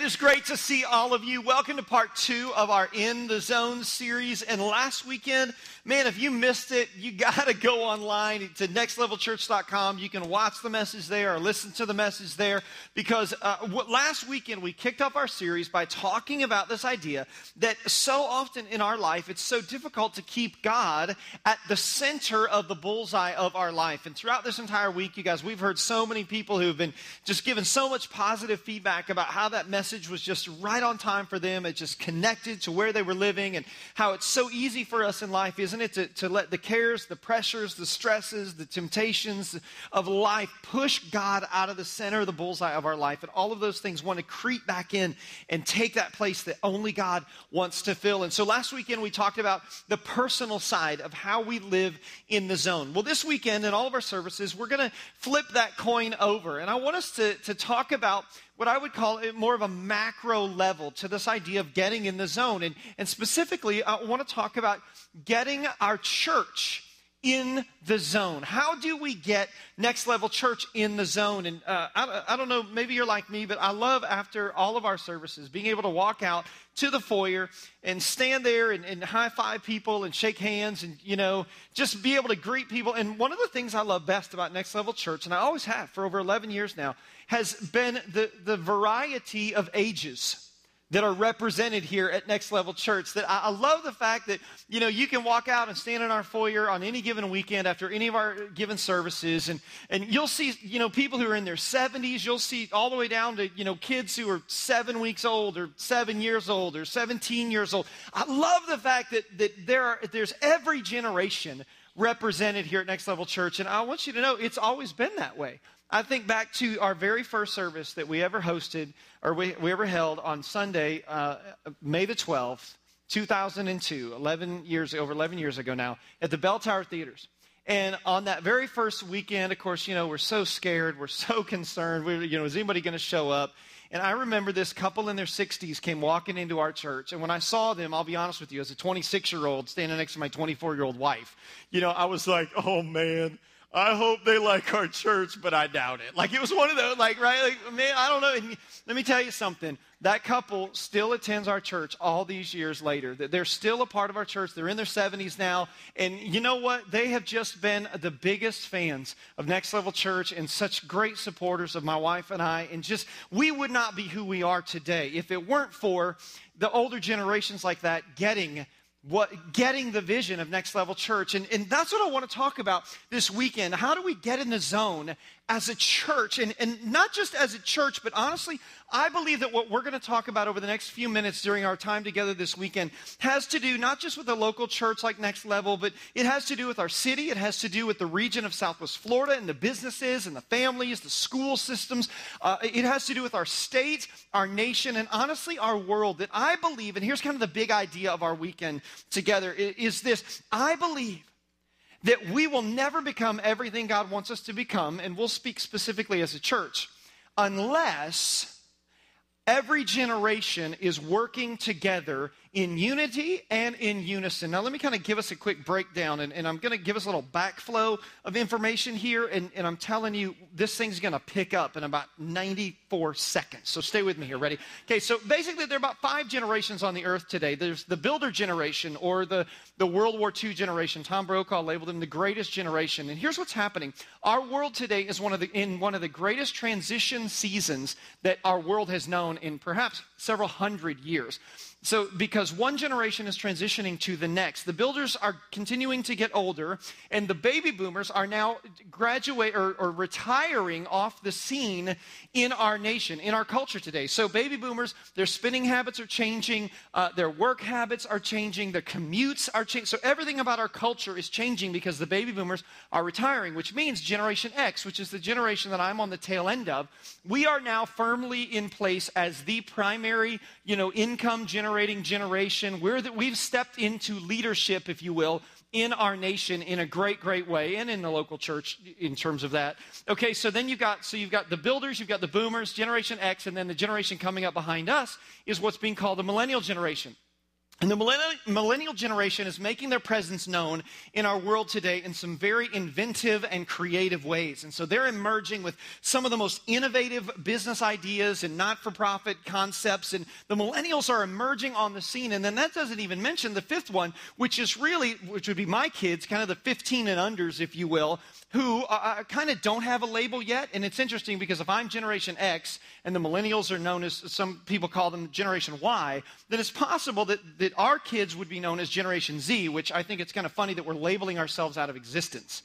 it is great to see all of you. Welcome to part two of our In the Zone series. And last weekend, man, if you missed it, you got to go online to nextlevelchurch.com. You can watch the message there or listen to the message there because uh, last weekend we kicked off our series by talking about this idea that so often in our life it's so difficult to keep God at the center of the bullseye of our life. And throughout this entire week, you guys, we've heard so many people who've been just given so much positive feedback about how that message was just right on time for them. It just connected to where they were living and how it's so easy for us in life, isn't it, to, to let the cares, the pressures, the stresses, the temptations of life push God out of the center of the bullseye of our life. And all of those things want to creep back in and take that place that only God wants to fill. And so last weekend we talked about the personal side of how we live in the zone. Well, this weekend in all of our services, we're going to flip that coin over. And I want us to, to talk about what I would call it more of a macro level to this idea of getting in the zone. And, and specifically, I want to talk about getting our church in the zone. How do we get next level church in the zone? And uh, I, I, don't know, maybe you're like me, but I love after all of our services being able to walk out to the foyer and stand there and, and high five people and shake hands and, you know, just be able to greet people. And one of the things I love best about next level church, and I always have for over 11 years now, has been the, the variety of ages that are represented here at Next Level Church. That I, I, love the fact that you know you can walk out and stand in our foyer on any given weekend after any of our given services, and and you'll see you know people who are in their 70s. You'll see all the way down to you know kids who are seven weeks old or seven years old or 17 years old. I love the fact that that there are there's every generation represented here at Next Level Church, and I want you to know it's always been that way. I think back to our very first service that we ever hosted or we, we ever held on Sunday, uh, May the 12th, 2002, 11 years, over 11 years ago now, at the Bell Tower Theaters. And on that very first weekend, of course, you know, we're so scared, we're so concerned. We, you know, is anybody going to show up? And I remember this couple in their 60s came walking into our church. And when I saw them, I'll be honest with you, as a 26 year old standing next to my 24 year old wife, you know, I was like, oh man, I hope they like our church, but I doubt it. Like it was one of those, like, right? Like, man, I don't know. And let me tell you something. That couple still attends our church all these years later. They're still a part of our church. They're in their 70s now. And you know what? They have just been the biggest fans of Next Level Church and such great supporters of my wife and I. And just, we would not be who we are today if it weren't for the older generations like that getting what getting the vision of next level church. And, and that's what i want to talk about this weekend. How do we get in the zone as a church, and, and not just as a church, but honestly, I believe that what we're going to talk about over the next few minutes during our time together this weekend has to do not just with a local church like Next Level, but it has to do with our city. It has to do with the region of Southwest Florida and the businesses and the families, the school systems. Uh, it has to do with our state, our nation, and honestly, our world. That I believe, and here's kind of the big idea of our weekend together, is this I believe that we will never become everything God wants us to become, and we'll speak specifically as a church, unless every generation is working together in unity and in unison. Now, let me kind of give us a quick breakdown, and, and I'm going to give us a little backflow of information here, and, and I'm telling you, this thing's going to pick up in about 94 seconds. So stay with me here. Ready? Okay, so basically, there are about five generations on the earth today. There's the builder generation or the, the World War II generation. Tom Brokaw labeled them the greatest generation. And here's what's happening our world today is one of the, in one of the greatest transition seasons that our world has known in perhaps several hundred years. So, because one generation is transitioning to the next, the builders are continuing to get older, and the baby boomers are now graduate or, or, retiring off the scene in our nation, in our culture today. So, baby boomers, their spending habits are changing, uh, their work habits are changing, their commutes are changing. So, everything about our culture is changing because the baby boomers are retiring, which means Generation X, which is the generation that I'm on the tail end of, we are now firmly in place as the primary, you know, income generation generating generation. We're that we've stepped into leadership, if you will, in our nation in a great, great way, and in the local church in terms of that. Okay, so then you've got so you've got the builders, you've got the boomers, Generation X, and then the generation coming up behind us is what's being called the millennial generation. And the millennial generation is making their presence known in our world today in some very inventive and creative ways. And so they're emerging with some of the most innovative business ideas and not for profit concepts. And the millennials are emerging on the scene. And then that doesn't even mention the fifth one, which is really, which would be my kids, kind of the 15 and unders, if you will, who uh, kind of don't have a label yet. And it's interesting because if I'm Generation X and the millennials are known as some people call them Generation Y, then it's possible that, that our kids would be known as Generation Z, which I think it's kind of funny that we're labeling ourselves out of existence.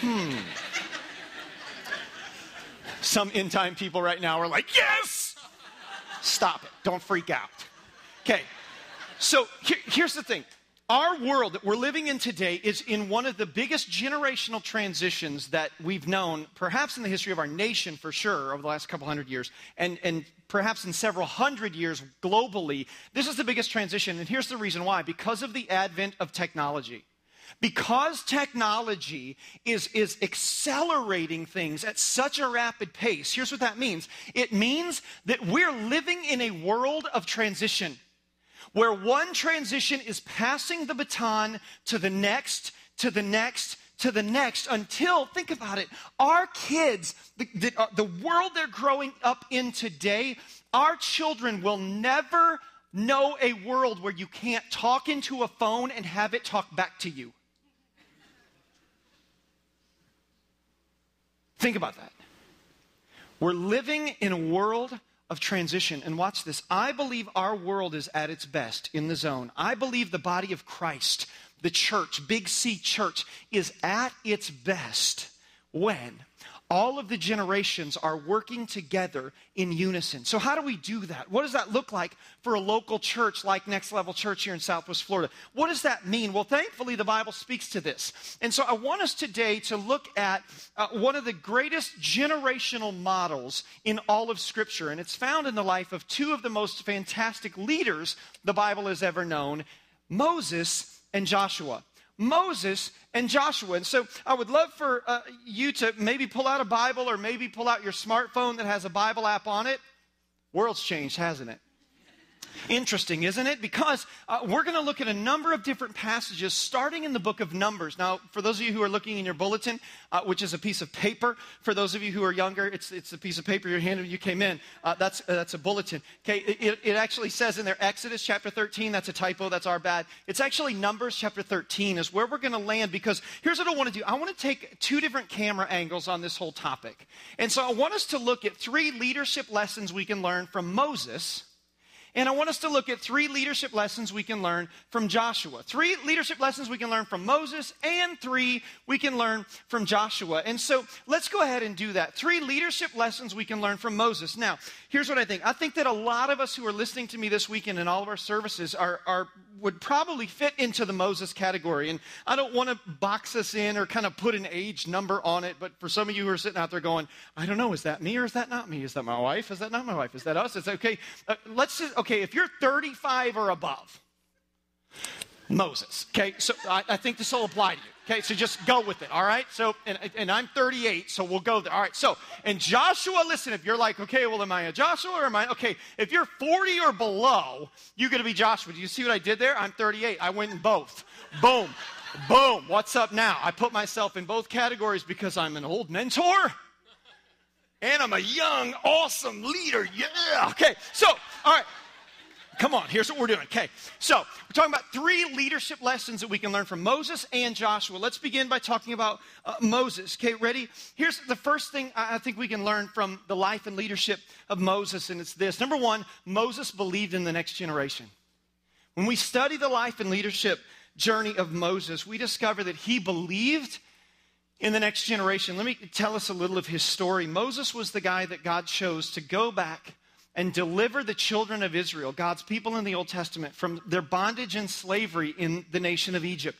Hmm. Some in time people right now are like, yes! Stop it. Don't freak out. Okay. So here, here's the thing our world that we're living in today is in one of the biggest generational transitions that we've known, perhaps in the history of our nation for sure, over the last couple hundred years, and, and perhaps in several hundred years globally. This is the biggest transition, and here's the reason why because of the advent of technology. Because technology is, is accelerating things at such a rapid pace, here's what that means it means that we're living in a world of transition where one transition is passing the baton to the next, to the next, to the next until, think about it, our kids, the, the, uh, the world they're growing up in today, our children will never know a world where you can't talk into a phone and have it talk back to you. Think about that. We're living in a world of transition. And watch this. I believe our world is at its best in the zone. I believe the body of Christ, the church, Big C church, is at its best when all of the generations are working together in unison. So, how do we do that? What does that look like for a local church like Next Level Church here in Southwest Florida? What does that mean? Well, thankfully, the Bible speaks to this. And so, I want us today to look at uh, one of the greatest generational models in all of Scripture. And it's found in the life of two of the most fantastic leaders the Bible has ever known Moses and Joshua. Moses and Joshua. And so I would love for uh, you to maybe pull out a Bible or maybe pull out your smartphone that has a Bible app on it. World's changed, hasn't it? Interesting, isn't it? Because uh, we're going to look at a number of different passages starting in the book of Numbers. Now, for those of you who are looking in your bulletin, uh, which is a piece of paper, for those of you who are younger, it's, it's a piece of paper you handed when you came in. Uh, that's, uh, that's a bulletin. Okay, it, it actually says in there Exodus chapter 13. That's a typo. That's our bad. It's actually Numbers chapter 13 is where we're going to land because here's what I want to do. I want to take two different camera angles on this whole topic. And so I want us to look at three leadership lessons we can learn from Moses and I want us to look at three leadership lessons we can learn from Joshua. Three leadership lessons we can learn from Moses, and three we can learn from Joshua. And so let's go ahead and do that. Three leadership lessons we can learn from Moses. Now, here's what I think I think that a lot of us who are listening to me this weekend in all of our services are, are would probably fit into the Moses category. And I don't want to box us in or kind of put an age number on it, but for some of you who are sitting out there going, I don't know, is that me or is that not me? Is that my wife? Is that not my wife? Is that us? It's okay. Uh, let's just, okay, if you're 35 or above, Moses, okay, so I, I think this will apply to you. Okay, so just go with it, all right? So, and, and I'm 38, so we'll go there. All right, so, and Joshua, listen, if you're like, okay, well, am I a Joshua or am I, okay, if you're 40 or below, you're going to be Joshua. Do you see what I did there? I'm 38. I went in both. Boom. Boom. What's up now? I put myself in both categories because I'm an old mentor and I'm a young, awesome leader. Yeah. Okay, so, all right. Come on, here's what we're doing. Okay, so we're talking about three leadership lessons that we can learn from Moses and Joshua. Let's begin by talking about uh, Moses. Okay, ready? Here's the first thing I think we can learn from the life and leadership of Moses, and it's this. Number one, Moses believed in the next generation. When we study the life and leadership journey of Moses, we discover that he believed in the next generation. Let me tell us a little of his story. Moses was the guy that God chose to go back and deliver the children of Israel, God's people in the Old Testament, from their bondage and slavery in the nation of Egypt.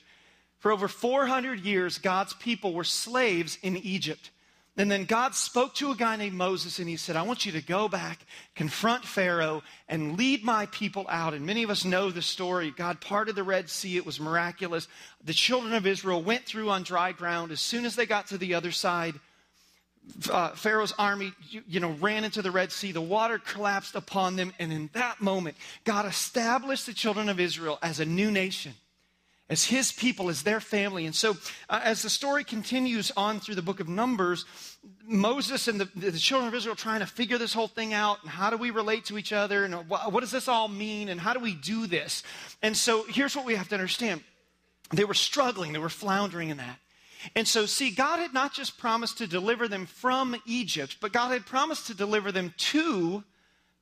For over 400 years, God's people were slaves in Egypt. And then God spoke to a guy named Moses and he said, I want you to go back, confront Pharaoh, and lead my people out. And many of us know the story. God parted the Red Sea, it was miraculous. The children of Israel went through on dry ground. As soon as they got to the other side, uh, Pharaoh's army, you, you know, ran into the Red Sea. The water collapsed upon them. And in that moment, God established the children of Israel as a new nation as his people, as their family. And so, uh, as the story continues on through the book of Numbers, Moses and the, the, children of Israel trying to figure this whole thing out and how do we relate to each other and what, what does this all mean and how do we do this? And so, here's what we have to understand they were struggling, they were floundering in that. And so, see, God had not just promised to deliver them from Egypt, but God had promised to deliver them to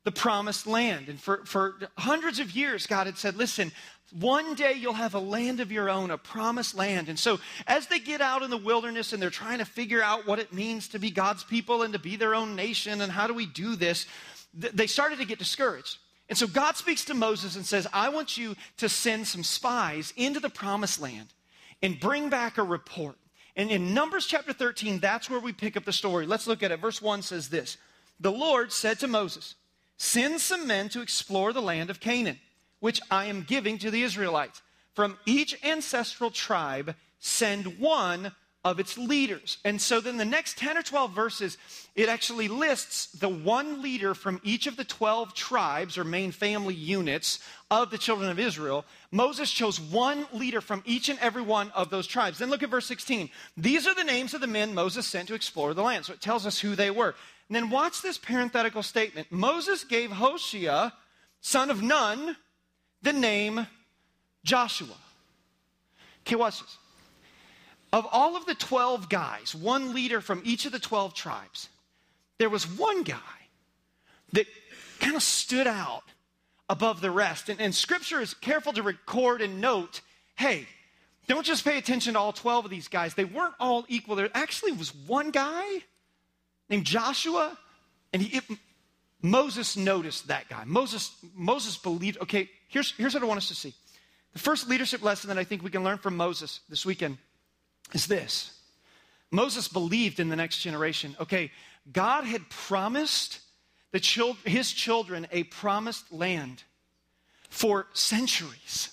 the promised land. And for, for hundreds of years, God had said, Listen, one day you'll have a land of your own, a promised land. And so, as they get out in the wilderness and they're trying to figure out what it means to be God's people and to be their own nation and how do we do this, they started to get discouraged. And so, God speaks to Moses and says, I want you to send some spies into the promised land and bring back a report. And in Numbers chapter 13, that's where we pick up the story. Let's look at it. Verse 1 says this The Lord said to Moses, Send some men to explore the land of Canaan which I am giving to the Israelites. From each ancestral tribe, send one of its leaders. And so then the next 10 or 12 verses, it actually lists the one leader from each of the 12 tribes or main family units of the children of Israel. Moses chose one leader from each and every one of those tribes. Then look at verse 16. These are the names of the men Moses sent to explore the land. So it tells us who they were. And then watch this parenthetical statement. Moses gave Hoshea, son of Nun, the name Joshua. Okay, watch this. Of all of the 12 guys, one leader from each of the 12 tribes, there was one guy that kind of stood out above the rest. And, and scripture is careful to record and note hey, don't just pay attention to all 12 of these guys. They weren't all equal. There actually was one guy named Joshua, and he, it, Moses noticed that guy. Moses, Moses believed, okay, here's, here's what I want us to see. The first leadership lesson that I think we can learn from Moses this weekend is this Moses believed in the next generation. Okay, God had promised the child, his children a promised land for centuries.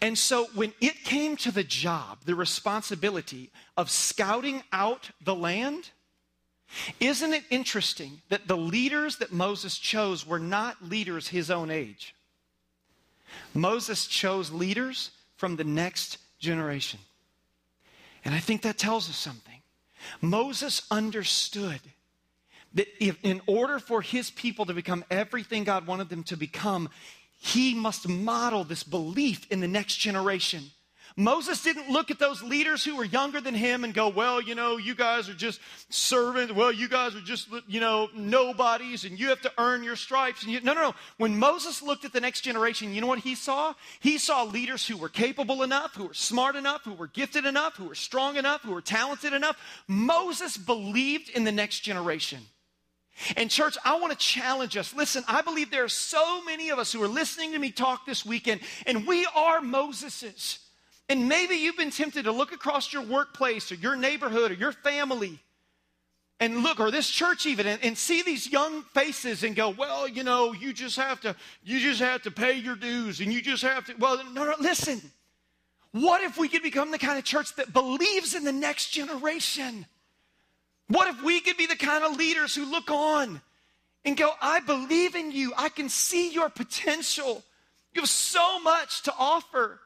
And so when it came to the job, the responsibility of scouting out the land, isn't it interesting that the leaders that Moses chose were not leaders his own age? Moses chose leaders from the next generation. And I think that tells us something. Moses understood that if, in order for his people to become everything God wanted them to become, he must model this belief in the next generation Moses didn't look at those leaders who were younger than him and go, well, you know, you guys are just servants. Well, you guys are just, you know, nobodies and you have to earn your stripes. You, no, no, no. When Moses looked at the next generation, you know what he saw? He saw leaders who were capable enough, who were smart enough, who were gifted enough, who were strong enough, who were talented enough. Moses believed in the next generation. And, church, I want to challenge us. Listen, I believe there are so many of us who are listening to me talk this weekend, and we are Moseses. And maybe you've been tempted to look across your workplace or your neighborhood or your family and look, or this church even, and, and, see these young faces and go, well, you know, you just have to, you just have to pay your dues and you just have to, well, no, no, listen. What if we could become the kind of church that believes in the next generation? What if we could be the kind of leaders who look on and go, I believe in you. I can see your potential. You have so much to offer.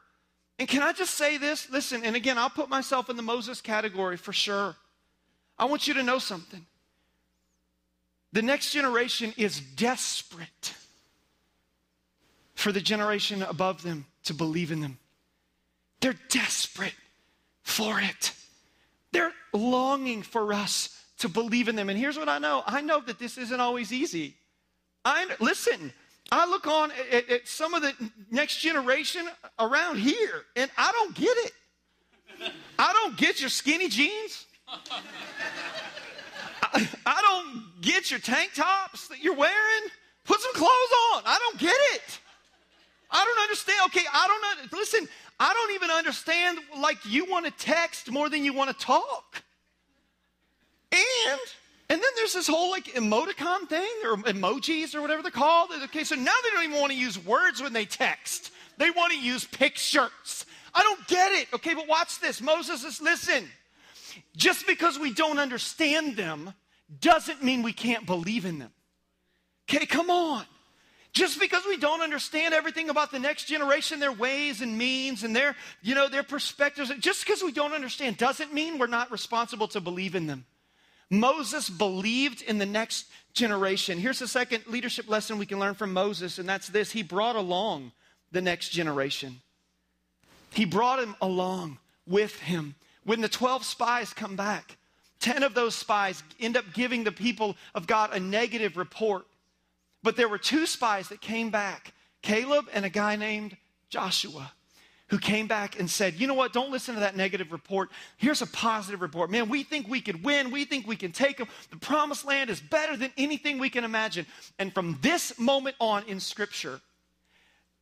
And can I just say this? Listen, and again, I'll put myself in the Moses category for sure. I want you to know something. The next generation is desperate for the generation above them to believe in them. They're desperate for it. They're longing for us to believe in them. And here's what I know I know that this isn't always easy. I listen, I look on at, at, some of the next generation around here, and I don't get it. I don't get your skinny jeans. I, I don't get your tank tops that you're wearing. Put some clothes on. I don't get it. I don't understand. Okay, I don't know. Listen, I don't even understand like you want to text more than you want to talk. And and then there's this whole like emoticon thing or emojis or whatever they're called. Okay, so now they don't even want to use words when they text. They want to use pictures. I don't get it. Okay, but watch this. Moses is listen. just because we don't understand them doesn't mean we can't believe in them. Okay, come on. Just because we don't understand everything about the next generation, their ways and means and their, you know, their perspectives, just because we don't understand doesn't mean we're not responsible to believe in them. Moses believed in the next generation. Here's the second leadership lesson we can learn from Moses, and that's this he brought along the next generation. He brought him along with him. When the 12 spies come back, 10 of those spies end up giving the people of God a negative report. But there were two spies that came back Caleb and a guy named Joshua who came back and said, You know what? Don't listen to that negative report. Here's a positive report. Man, we think we could win. We think we can take them. The promised land is better than anything we can imagine. And from this moment on in Scripture,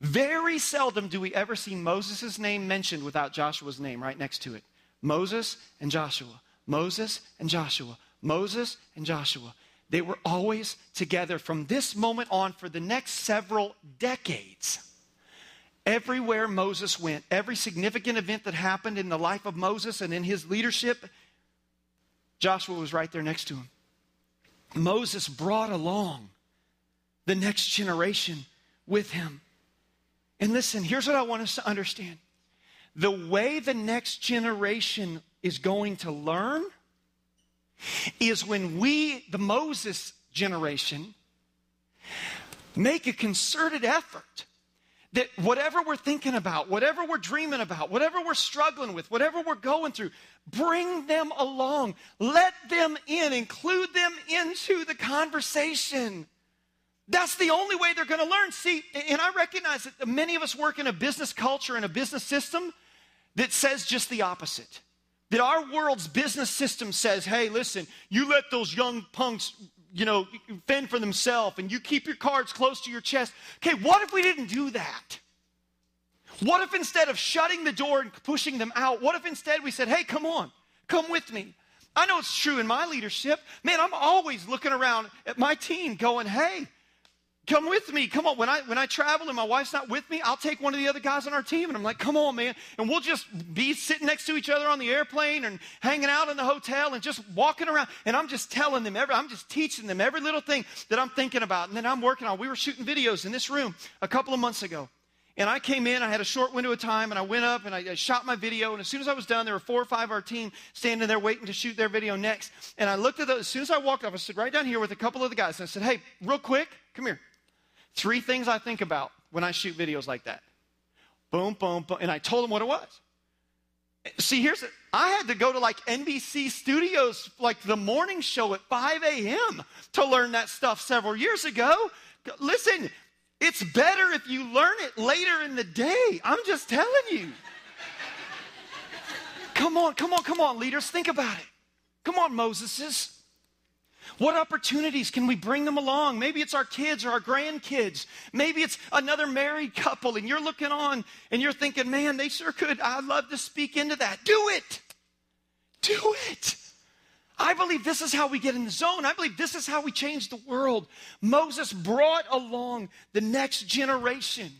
very seldom do we ever see Moses' name mentioned without Joshua's name right next to it. Moses and Joshua. Moses and Joshua. Moses and Joshua. They were always together from this moment on for the next several decades. Everywhere Moses went, every significant event that happened in the life of Moses and in his leadership, Joshua was right there next to him. Moses brought along the next generation with him. And listen, here's what I want us to understand the way the next generation is going to learn is when we, the Moses generation, make a concerted effort that whatever we're thinking about, whatever we're dreaming about, whatever we're struggling with, whatever we're going through, bring them along. Let them in, include them into the conversation. That's the only way they're going to learn. See, and I recognize that many of us work in a business culture and a business system that says just the opposite. That our world's business system says, hey, listen, you let those young punks you know, fend for themselves and you keep your cards close to your chest. Okay, what if we didn't do that? What if instead of shutting the door and pushing them out, what if instead we said, hey, come on, come with me? I know it's true in my leadership. Man, I'm always looking around at my team going, hey, Come with me. Come on. When I when I travel and my wife's not with me, I'll take one of the other guys on our team and I'm like, "Come on, man." And we'll just be sitting next to each other on the airplane and hanging out in the hotel and just walking around and I'm just telling them every I'm just teaching them every little thing that I'm thinking about. And then I'm working on. We were shooting videos in this room a couple of months ago. And I came in, I had a short window of time, and I went up and I, I, shot my video. And as soon as I was done, there were four or five of our team standing there waiting to shoot their video next. And I looked at those. As soon as I walked up, I stood right down here with a couple of the guys. And I said, Hey, real quick, come here. Three things I think about when I shoot videos like that. Boom, boom, boom. And I told them what it was. See, here's it. I had to go to like NBC studios, like the morning show at 5 a.m. to learn that stuff several years ago. Listen, it's better if you learn it later in the day. I'm just telling you. come on, come on, come on, leaders, think about it. Come on, Moseses. What opportunities can we bring them along? Maybe it's our kids or our grandkids. Maybe it's another married couple, and you're looking on and you're thinking, man, they sure could. I'd love to speak into that. Do it. Do it. I believe this is how we get in the zone. I believe this is how we change the world. Moses brought along the next generation.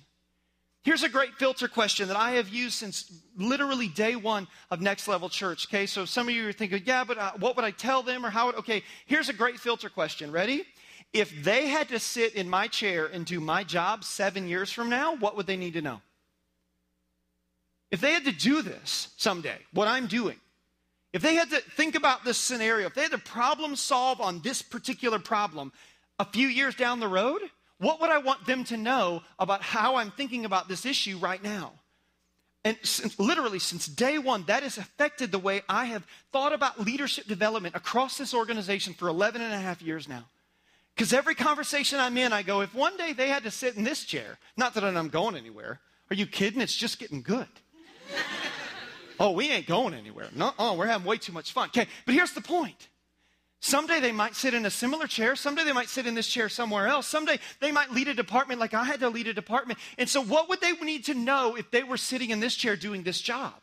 Here's a great filter question that I have used since literally day one of Next Level Church. Okay, so some of you are thinking, yeah, but uh, what would I tell them or how would, okay, here's a great filter question. Ready? If they had to sit in my chair and do my job seven years from now, what would they need to know? If they had to do this someday, what I'm doing, if they had to think about this scenario, if they had to problem solve on this particular problem a few years down the road, what would I want them to know about how I'm thinking about this issue right now? And since, literally, since day one, that has affected the way I have thought about leadership development across this organization for 11 and a half years now. Because every conversation I'm in, I go, if one day they had to sit in this chair, not that I'm going anywhere, are you kidding? It's just getting good. oh, we ain't going anywhere. No, oh, we're having way too much fun. Okay, but here's the point Someday they might sit in a similar chair. Someday they might sit in this chair somewhere else. Someday they might lead a department like I had to lead a department. And so, what would they need to know if they were sitting in this chair doing this job?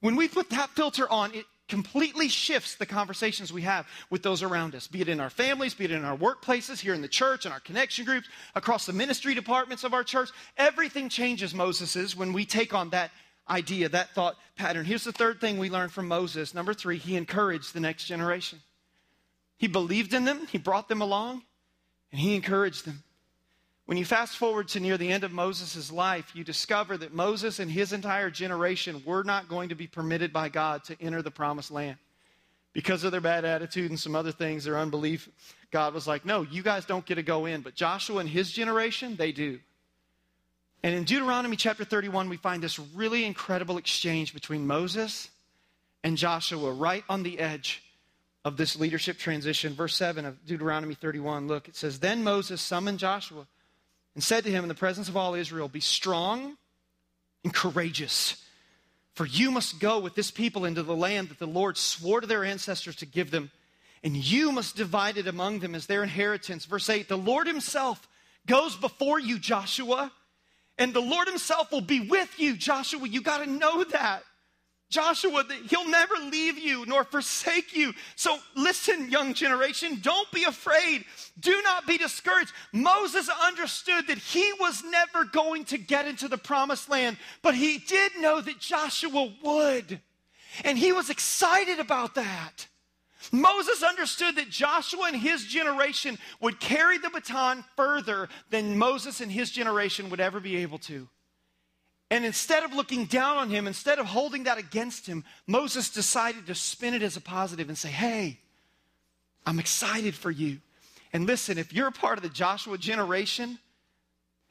When we put that filter on, it completely shifts the conversations we have with those around us, be it in our families, be it in our workplaces, here in the church, in our connection groups, across the ministry departments of our church. Everything changes, Moses, when we take on that idea, that thought pattern. Here's the third thing we learn from Moses. Number three, he encouraged the next generation. He believed in them, he brought them along, and he encouraged them. When you fast forward to near the end of Moses' life, you discover that Moses and his entire generation were not going to be permitted by God to enter the promised land. Because of their bad attitude and some other things, their unbelief, God was like, no, you guys don't get to go in. But Joshua and his generation, they do. And in Deuteronomy chapter 31, we find this really incredible exchange between Moses and Joshua right on the edge of this leadership transition. Verse 7 of Deuteronomy 31, look, it says, Then Moses summoned Joshua and said to him in the presence of all Israel, Be strong and courageous, for you must go with this people into the land that the Lord swore to their ancestors to give them, and you must divide it among them as their inheritance. Verse 8 The Lord Himself goes before you, Joshua and the Lord Himself will be with you, Joshua. You got to know that. Joshua, he'll never leave you nor forsake you. So listen, young generation, don't be afraid. Do not be discouraged. Moses understood that he was never going to get into the promised land, but he did know that Joshua would. And he was excited about that. Moses understood that Joshua and his generation would carry the baton further than Moses and his generation would ever be able to. And instead of looking down on him, instead of holding that against him, Moses decided to spin it as a positive and say, Hey, I'm excited for you. And listen, if you're a part of the Joshua generation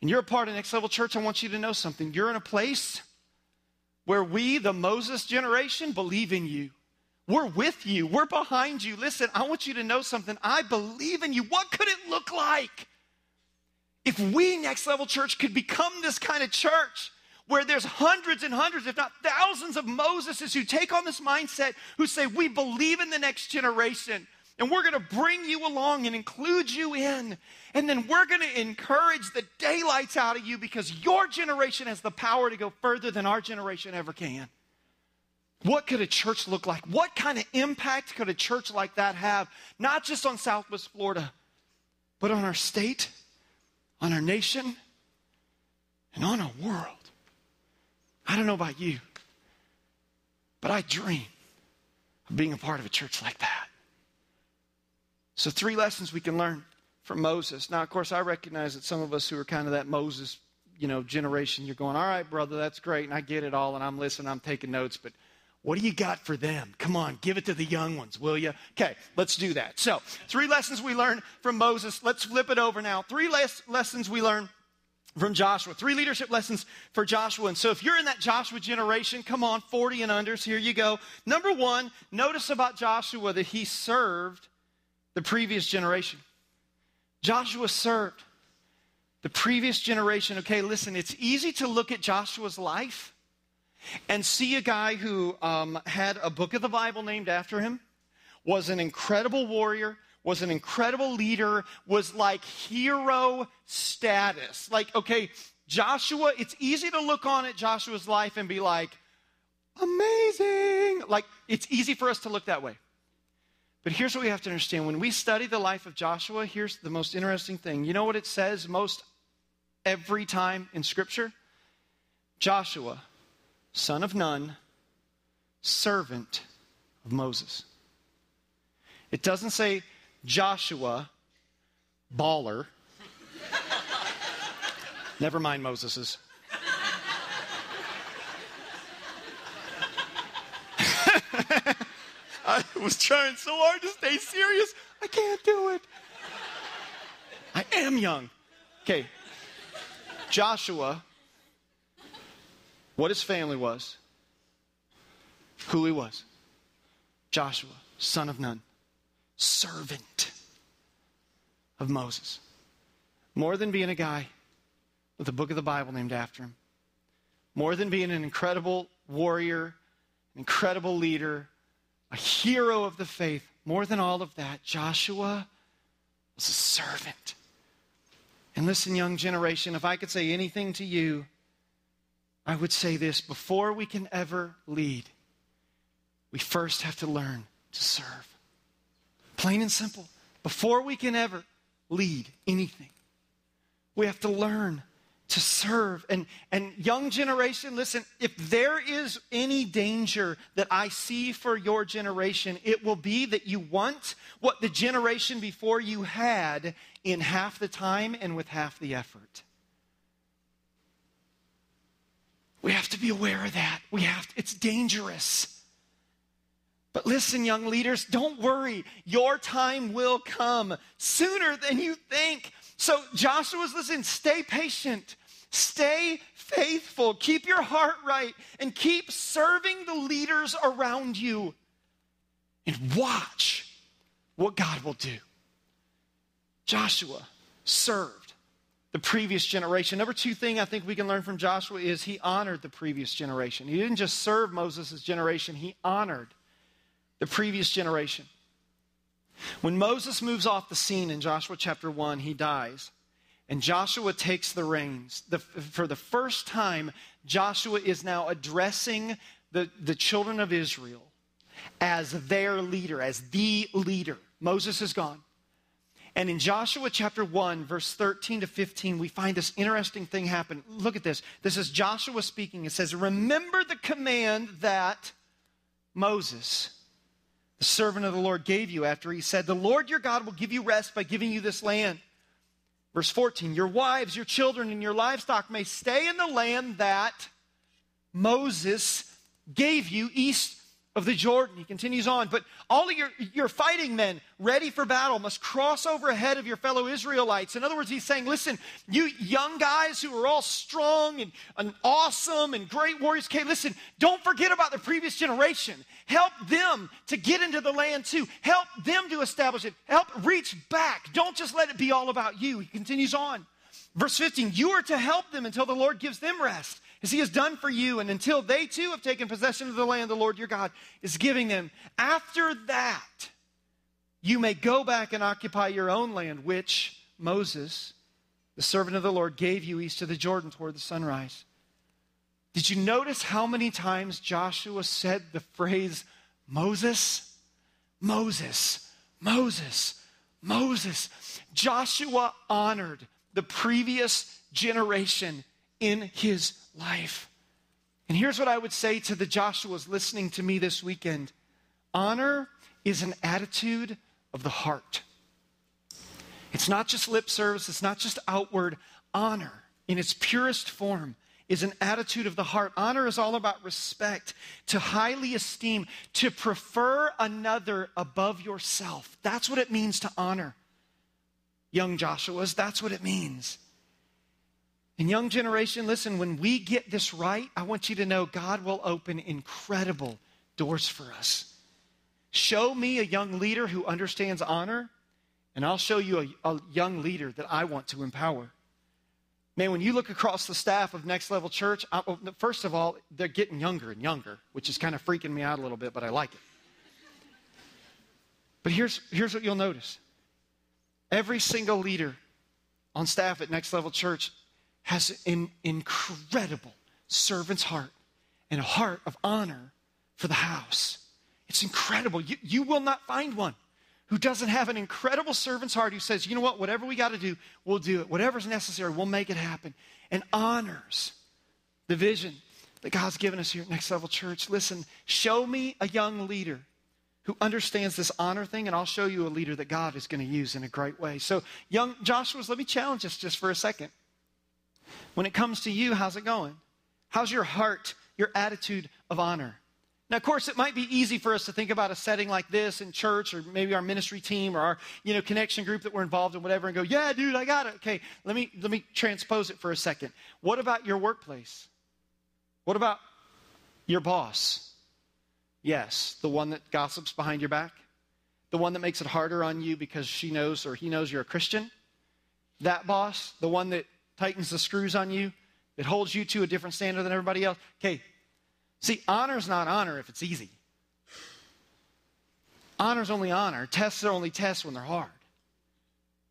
and you're a part of Next Level Church, I want you to know something. You're in a place where we, the Moses generation, believe in you. We're with you. We're behind you. Listen, I want you to know something. I believe in you. What could it look like if we, Next Level Church, could become this kind of church where there's hundreds and hundreds, if not thousands, of Moseses who take on this mindset, who say, We believe in the next generation, and we're going to bring you along and include you in. And then we're going to encourage the daylights out of you because your generation has the power to go further than our generation ever can. What could a church look like? What kind of impact could a church like that have, not just on Southwest Florida, but on our state, on our nation, and on our world? I don't know about you, but I dream of being a part of a church like that. So, three lessons we can learn from Moses. Now, of course, I recognize that some of us who are kind of that Moses, you know, generation, you're going, all right, brother, that's great, and I get it all, and I'm listening, I'm taking notes, but what do you got for them? Come on, give it to the young ones, will you? Okay, let's do that. So, three lessons we learned from Moses. Let's flip it over now. Three les- lessons we learned from Joshua. Three leadership lessons for Joshua. And so, if you're in that Joshua generation, come on, 40 and unders, here you go. Number one, notice about Joshua that he served the previous generation. Joshua served the previous generation. Okay, listen, it's easy to look at Joshua's life and see a guy who um, had a book of the Bible named after him, was an incredible warrior, was an incredible leader, was like hero status. Like, okay, Joshua, it's easy to look on at Joshua's life and be like, amazing. Like, it's easy for us to look that way. But here's what we have to understand when we study the life of Joshua, here's the most interesting thing. You know what it says most every time in Scripture? Joshua son of Nun, servant of Moses. It doesn't say Joshua, baller. Never mind Moses's. I was trying so hard to stay serious. I can't do it. I am young. Okay. Joshua what his family was, who he was Joshua, son of Nun, servant of Moses. More than being a guy with a book of the Bible named after him, more than being an incredible warrior, an incredible leader, a hero of the faith, more than all of that, Joshua was a servant. And listen, young generation, if I could say anything to you, I would say this before we can ever lead, we first have to learn to serve. Plain and simple. Before we can ever lead anything, we have to learn to serve. And, and young generation, listen, if there is any danger that I see for your generation, it will be that you want what the generation before you had in half the time and with half the effort. We have to be aware of that. We have to, it's dangerous. But listen, young leaders, don't worry. Your time will come sooner than you think. So, Joshua's listen, stay patient, stay faithful, keep your heart right, and keep serving the leaders around you. And watch what God will do. Joshua served the previous generation. Number two thing I think we can learn from Joshua is he honored the previous generation. He didn't just serve Moses' generation, he honored the previous generation. When Moses moves off the scene in Joshua chapter 1, he dies. And Joshua takes the reins. The, for the first time, Joshua is now addressing the, the children of Israel as their leader, as the leader. Moses is gone. And in Joshua chapter 1, verse 13 to 15, we find this interesting thing happen. Look at this. This is Joshua speaking. It says, Remember the command that Moses, the servant of the Lord, gave you after he said, The Lord your God will give you rest by giving you this land. Verse 14, Your wives, your children, and your livestock may stay in the land that Moses gave you east of the Jordan. He continues on. But all of your, your fighting men ready for battle must cross over ahead of your fellow Israelites. In other words, he's saying, listen, you young guys who are all strong and, and awesome and great warriors, okay, listen, don't forget about the previous generation. Help them to get into the land too. Help them to establish it. Help reach back. Don't just let it be all about you. He continues on. Verse 15, you are to help them until the Lord gives them rest as he has done for you, and until they too have taken possession of the land the Lord your God is giving them. After that, you may go back and occupy your own land, which Moses, the servant of the Lord, gave you east of the Jordan toward the sunrise. Did you notice how many times Joshua said the phrase Moses? Moses, Moses, Moses. Joshua honored the previous generation in his life. And here's what I would say to the Joshuas listening to me this weekend honor is an attitude of the heart. It's not just lip service, it's not just outward. Honor, in its purest form, is an attitude of the heart. Honor is all about respect, to highly esteem, to prefer another above yourself. That's what it means to honor. Young Joshua's, that's what it means. And young generation, listen, when we get this right, I want you to know God will open incredible doors for us. Show me a young leader who understands honor, and I'll show you a, a, young leader that I want to empower. Man, when you look across the staff of Next Level Church, I, first of all, they're getting younger and younger, which is kind of freaking me out a little bit, but I like it. But here's, here's what you'll notice every single leader on staff at Next Level Church has an incredible servant's heart and a heart of honor for the house. It's incredible. You, you will not find one who doesn't have an incredible servant's heart who says, you know what, whatever we got to do, we'll do it. Whatever's necessary, we'll make it happen. And honors the vision that God's given us here at Next Level Church. Listen, show me a young leader who understands this honor thing, and I'll show you a leader that God is going to use in a great way. So, young Joshua's, let me challenge us just for a second. When it comes to you, how's it going? How's your heart, your attitude of honor? Now, of course, it might be easy for us to think about a setting like this in church or maybe our ministry team or our, you know, connection group that we're involved in, whatever, and go, yeah, dude, I got it. Okay, let me, let me transpose it for a second. What about your workplace? What about your boss? Yes, the one that gossips behind your back? The one that makes it harder on you because she knows or he knows you're a Christian? That boss? The one that tightens the screws on you, that holds you to a different standard than everybody else. Okay, see, honor's not honor if it's easy. Honor's only honor. Tests are only tests when they're hard.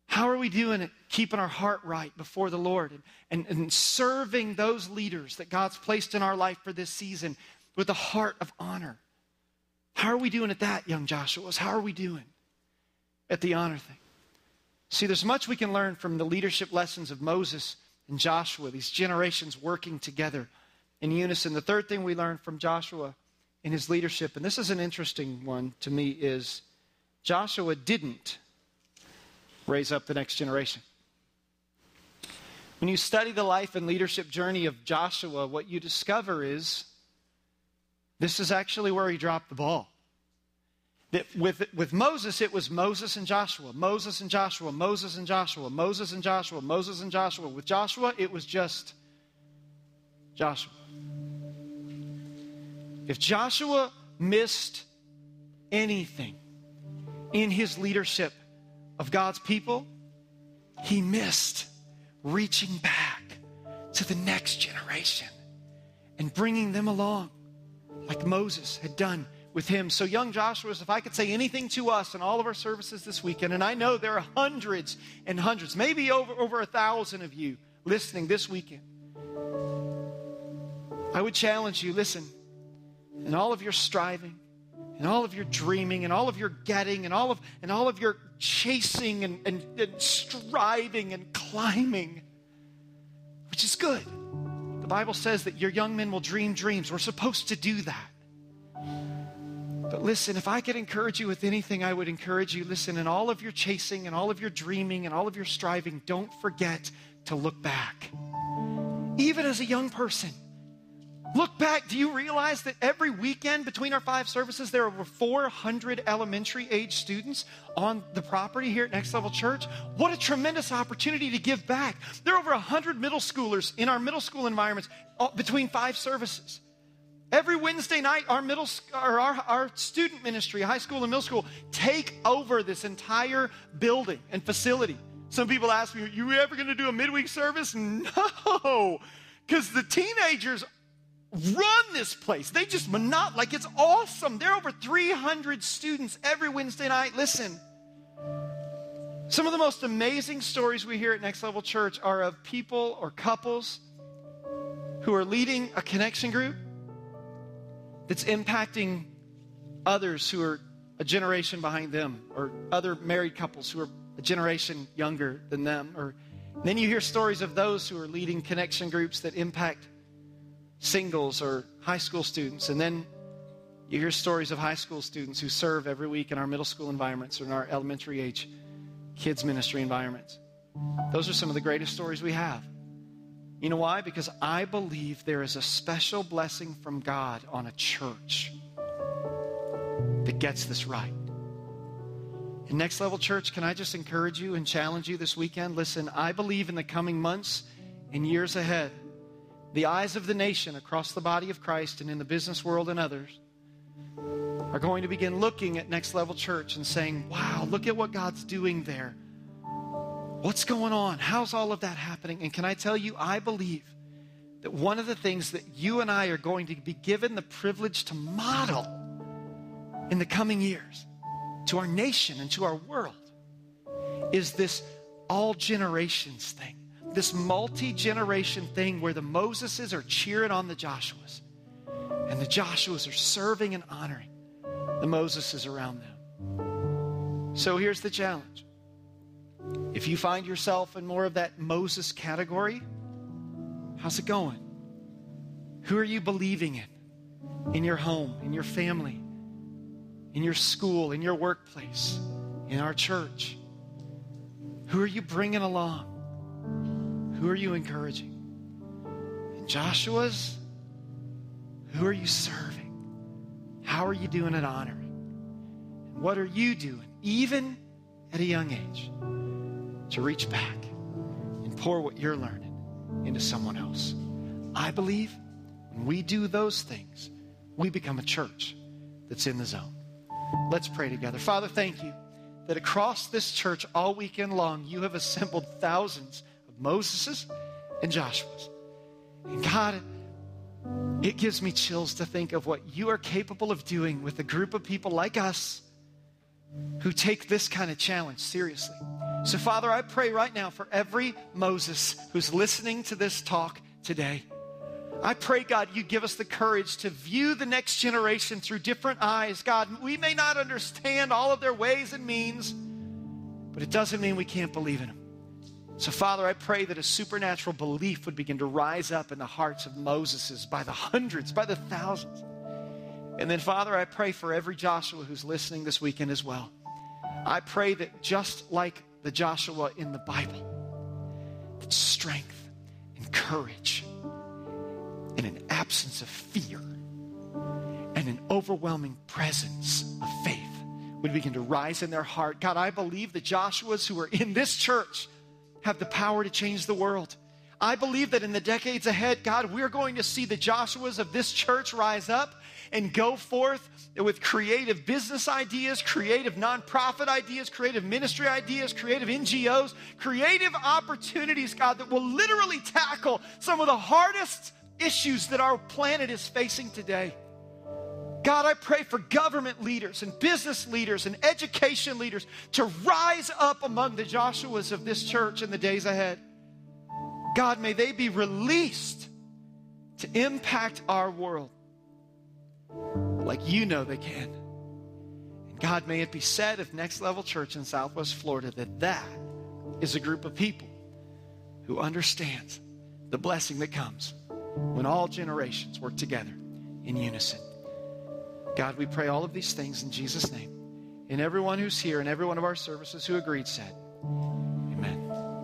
How are we doing it? Keeping our heart right before the Lord and, and, and serving those leaders that God's placed in our life for this season with a heart of honor. How are we doing at that, young Joshua's? How are we doing at the honor thing? See, there's much we can learn from the leadership lessons of Moses and Joshua, these generations working together in unison. The third thing we learned from Joshua in his leadership, and this is an interesting one to me, is Joshua didn't raise up the next generation. When you study the life and leadership journey of Joshua, what you discover is this is actually where he dropped the ball. That with, with Moses, it was Moses and Joshua, Moses and Joshua, Moses and Joshua, Moses and Joshua, Moses and Joshua. With Joshua, it was just Joshua. If Joshua missed anything in his leadership of God's people, he missed reaching back to the next generation and bringing them along like Moses had done with him. So, young Joshua, if I could say anything to us in all of our services this weekend, and I know there are hundreds and hundreds, maybe over, over a thousand of you listening this weekend, I would challenge you listen, in all of your striving, and all of your dreaming, and all of your getting, and all of, and all of your chasing and, and, and striving and climbing, which is good. The Bible says that your young men will dream dreams. We're supposed to do that. But listen, if I could encourage you with anything, I would encourage you listen, in all of your chasing and all of your dreaming and all of your striving, don't forget to look back. Even as a young person, look back. Do you realize that every weekend between our five services, there are over 400 elementary age students on the property here at Next Level Church? What a tremendous opportunity to give back. There are over 100 middle schoolers in our middle school environments uh, between five services. Every Wednesday night, our middle or our, our student ministry, high school and middle school, take over this entire building and facility. Some people ask me, Are "You ever going to do a midweek service?" No, because the teenagers run this place. They just monot like it's awesome. There are over 300 students every Wednesday night. Listen. Some of the most amazing stories we hear at Next Level Church are of people or couples who are leading a connection group that's impacting others who are a generation behind them or other married couples who are a generation younger than them or then you hear stories of those who are leading connection groups that impact singles or high school students and then you hear stories of high school students who serve every week in our middle school environments or in our elementary age kids ministry environments. Those are some of the greatest stories we have you know why? Because I believe there is a special blessing from God on a church that gets this right. In Next Level Church, can I just encourage you and challenge you this weekend? Listen, I believe in the coming months and years ahead, the eyes of the nation across the body of Christ and in the business world and others are going to begin looking at Next Level Church and saying, wow, look at what God's doing there. What's going on? How's all of that happening? And can I tell you, I believe that one of the things that you and I are going to be given the privilege to model in the coming years to our nation and to our world is this all generations thing, this multi generation thing where the Moseses are cheering on the Joshuas and the Joshuas are serving and honoring the Moseses around them. So here's the challenge if you find yourself in more of that Moses category, how's it going? Who are you believing in? In your home, in your family, in your school, in your workplace, in our church? Who are you bringing along? Who are you encouraging? And Joshua's, who are you serving? How are you doing at honoring? And what are you doing, even at a young age? To reach back and pour what you're learning into someone else. I believe when we do those things, we become a church that's in the zone. Let's pray together. Father, thank you that across this church all weekend long, you have assembled thousands of Moseses and Joshuas. And God, it gives me chills to think of what you are capable of doing with a group of people like us who take this kind of challenge seriously. So, Father, I pray right now for every Moses who's listening to this talk today. I pray, God, you give us the courage to view the next generation through different eyes. God, we may not understand all of their ways and means, but it doesn't mean we can't believe in them. So, Father, I pray that a supernatural belief would begin to rise up in the hearts of Moses's by the hundreds, by the thousands. And then, Father, I pray for every Joshua who's listening this weekend as well. I pray that just like the Joshua in the Bible, that strength and courage and an absence of fear and an overwhelming presence of faith would begin to rise in their heart. God, I believe the Joshuas who are in this church have the power to change the world. I believe that in the decades ahead, God, we're going to see the Joshuas of this church rise up and go forth with creative business ideas, creative nonprofit ideas, creative ministry ideas, creative NGOs, creative opportunities, God, that will literally tackle some of the hardest issues that our planet is facing today. God, I pray for government leaders and business leaders and education leaders to rise up among the Joshuas of this church in the days ahead. God, may they be released to impact our world like you know they can. And God, may it be said of Next Level Church in Southwest Florida that that is a group of people who understands the blessing that comes when all generations work together in unison. God, we pray all of these things in Jesus' name. And everyone who's here and every one of our services who agreed said,